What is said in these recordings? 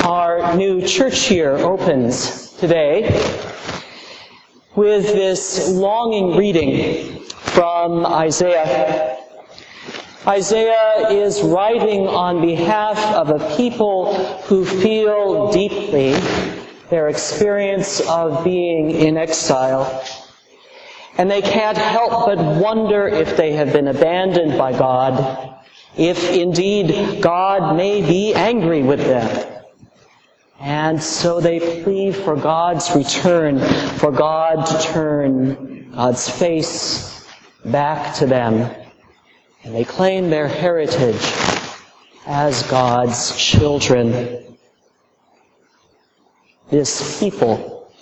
Our new church year opens today with this longing reading from Isaiah. Isaiah is writing on behalf of a people who feel deeply their experience of being in exile. And they can't help but wonder if they have been abandoned by God, if indeed God may be angry with them. And so they plead for God's return, for God to turn God's face back to them. And they claim their heritage as God's children. This people,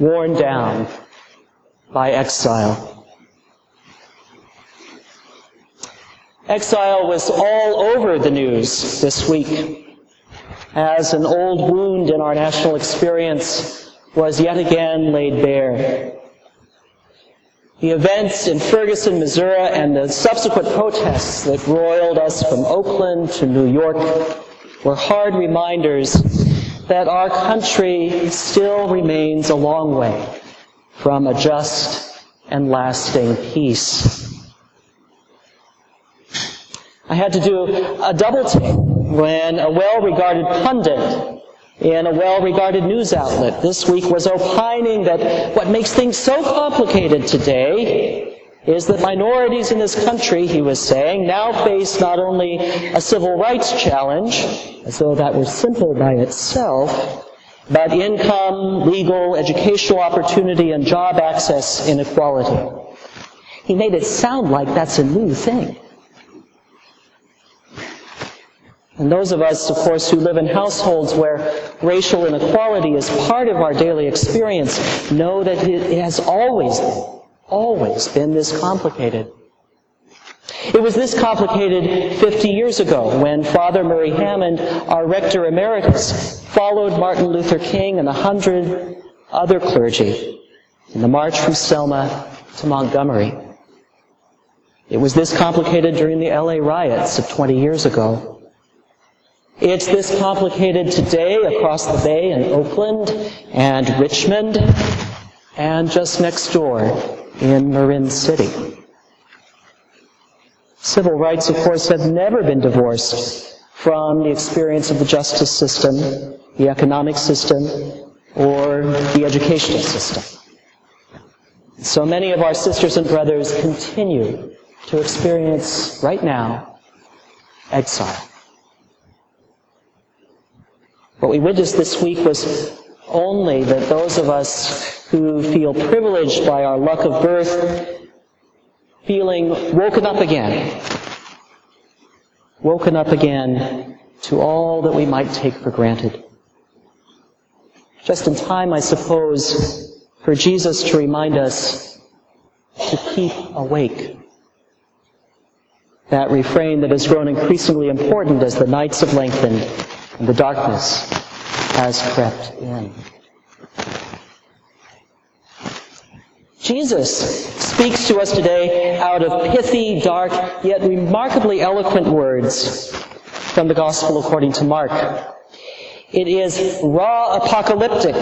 worn down by exile. Exile was all over the news this week as an old wound in our national experience was yet again laid bare. The events in Ferguson, Missouri, and the subsequent protests that roiled us from Oakland to New York were hard reminders that our country still remains a long way from a just and lasting peace. I had to do a double take when a well-regarded pundit in a well-regarded news outlet this week was opining that what makes things so complicated today is that minorities in this country, he was saying, now face not only a civil rights challenge, as though that were simple by itself, but income, legal, educational opportunity, and job access inequality. He made it sound like that's a new thing. And those of us, of course, who live in households where racial inequality is part of our daily experience know that it has always been, always been this complicated. It was this complicated 50 years ago when Father Murray Hammond, our rector emeritus, followed Martin Luther King and a hundred other clergy in the march from Selma to Montgomery. It was this complicated during the LA riots of 20 years ago. It's this complicated today across the bay in Oakland and Richmond and just next door in Marin City. Civil rights, of course, have never been divorced from the experience of the justice system, the economic system, or the educational system. So many of our sisters and brothers continue to experience right now exile. What we witnessed this week was only that those of us who feel privileged by our luck of birth, feeling woken up again, woken up again to all that we might take for granted. Just in time, I suppose, for Jesus to remind us to keep awake. That refrain that has grown increasingly important as the nights have lengthened and the darkness has crept in. Jesus speaks to us today out of pithy, dark, yet remarkably eloquent words from the Gospel according to Mark. It is raw apocalyptic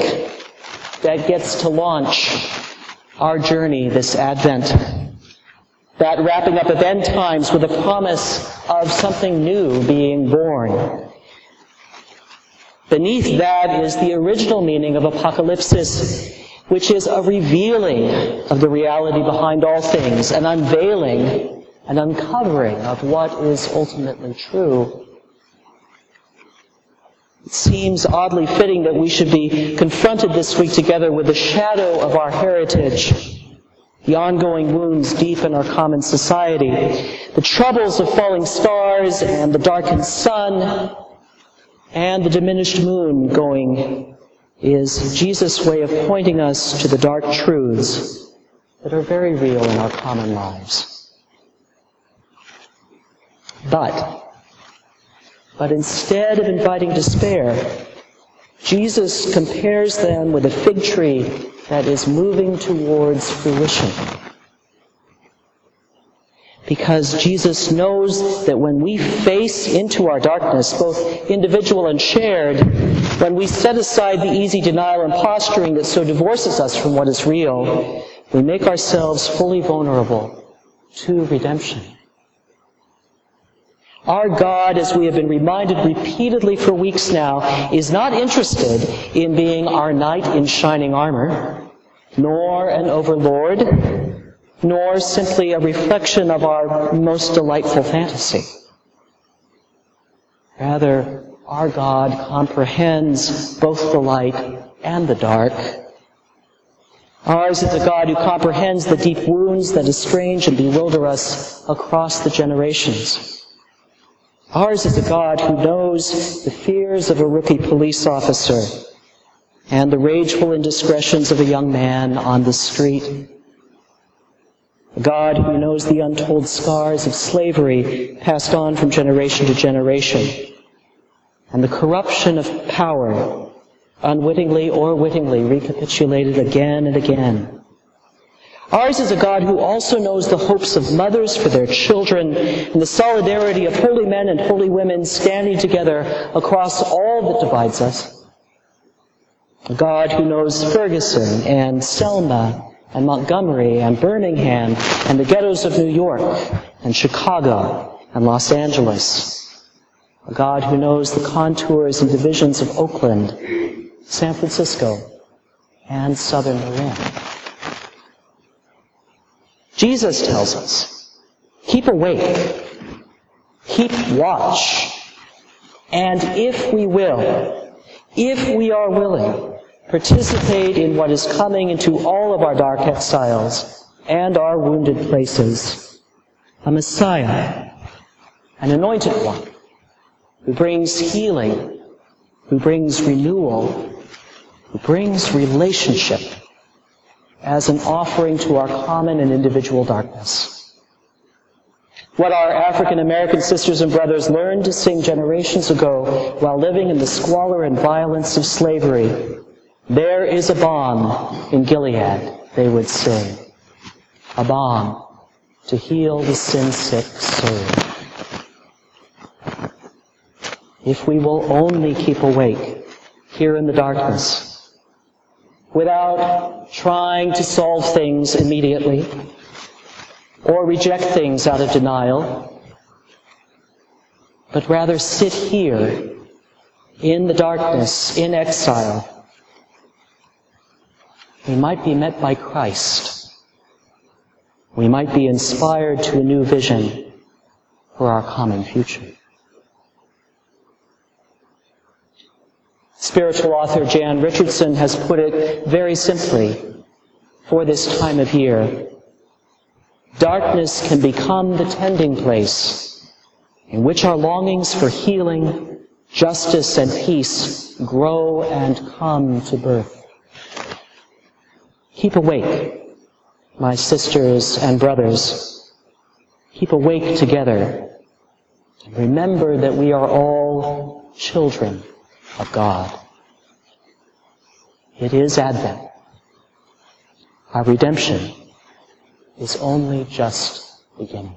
that gets to launch our journey this Advent. That wrapping up of end times with a promise of something new being born. Beneath that is the original meaning of apocalypsis, which is a revealing of the reality behind all things, an unveiling, an uncovering of what is ultimately true. It seems oddly fitting that we should be confronted this week together with the shadow of our heritage, the ongoing wounds deep in our common society, the troubles of falling stars and the darkened sun, and the diminished moon going is Jesus' way of pointing us to the dark truths that are very real in our common lives. But, but instead of inviting despair, Jesus compares them with a fig tree that is moving towards fruition. Because Jesus knows that when we face into our darkness, both individual and shared, when we set aside the easy denial and posturing that so divorces us from what is real, we make ourselves fully vulnerable to redemption. Our God, as we have been reminded repeatedly for weeks now, is not interested in being our knight in shining armor, nor an overlord, nor simply a reflection of our most delightful fantasy. Rather, our God comprehends both the light and the dark. Ours is a God who comprehends the deep wounds that estrange and bewilder us across the generations. Ours is a God who knows the fears of a rookie police officer and the rageful indiscretions of a young man on the street a God who knows the untold scars of slavery passed on from generation to generation, and the corruption of power, unwittingly or wittingly, recapitulated again and again. Ours is a God who also knows the hopes of mothers for their children and the solidarity of holy men and holy women standing together across all that divides us. A God who knows Ferguson and Selma and Montgomery and Birmingham and the ghettos of New York and Chicago and Los Angeles. A God who knows the contours and divisions of Oakland, San Francisco, and southern Marin. Jesus tells us, keep awake, keep watch, and if we will, if we are willing, participate in what is coming into all of our dark exiles and our wounded places. A Messiah, an anointed one, who brings healing, who brings renewal, who brings relationship as an offering to our common and individual darkness. What our African American sisters and brothers learned to sing generations ago while living in the squalor and violence of slavery there is a balm in Gilead, they would sing. A balm to heal the sin sick soul. If we will only keep awake here in the darkness, without trying to solve things immediately, or reject things out of denial, but rather sit here in the darkness, in exile, we might be met by Christ. We might be inspired to a new vision for our common future. Spiritual author Jan Richardson has put it very simply for this time of year. Darkness can become the tending place in which our longings for healing, justice, and peace grow and come to birth. Keep awake, my sisters and brothers. Keep awake together. And remember that we are all children of God. It is Advent. Our redemption is only just beginning.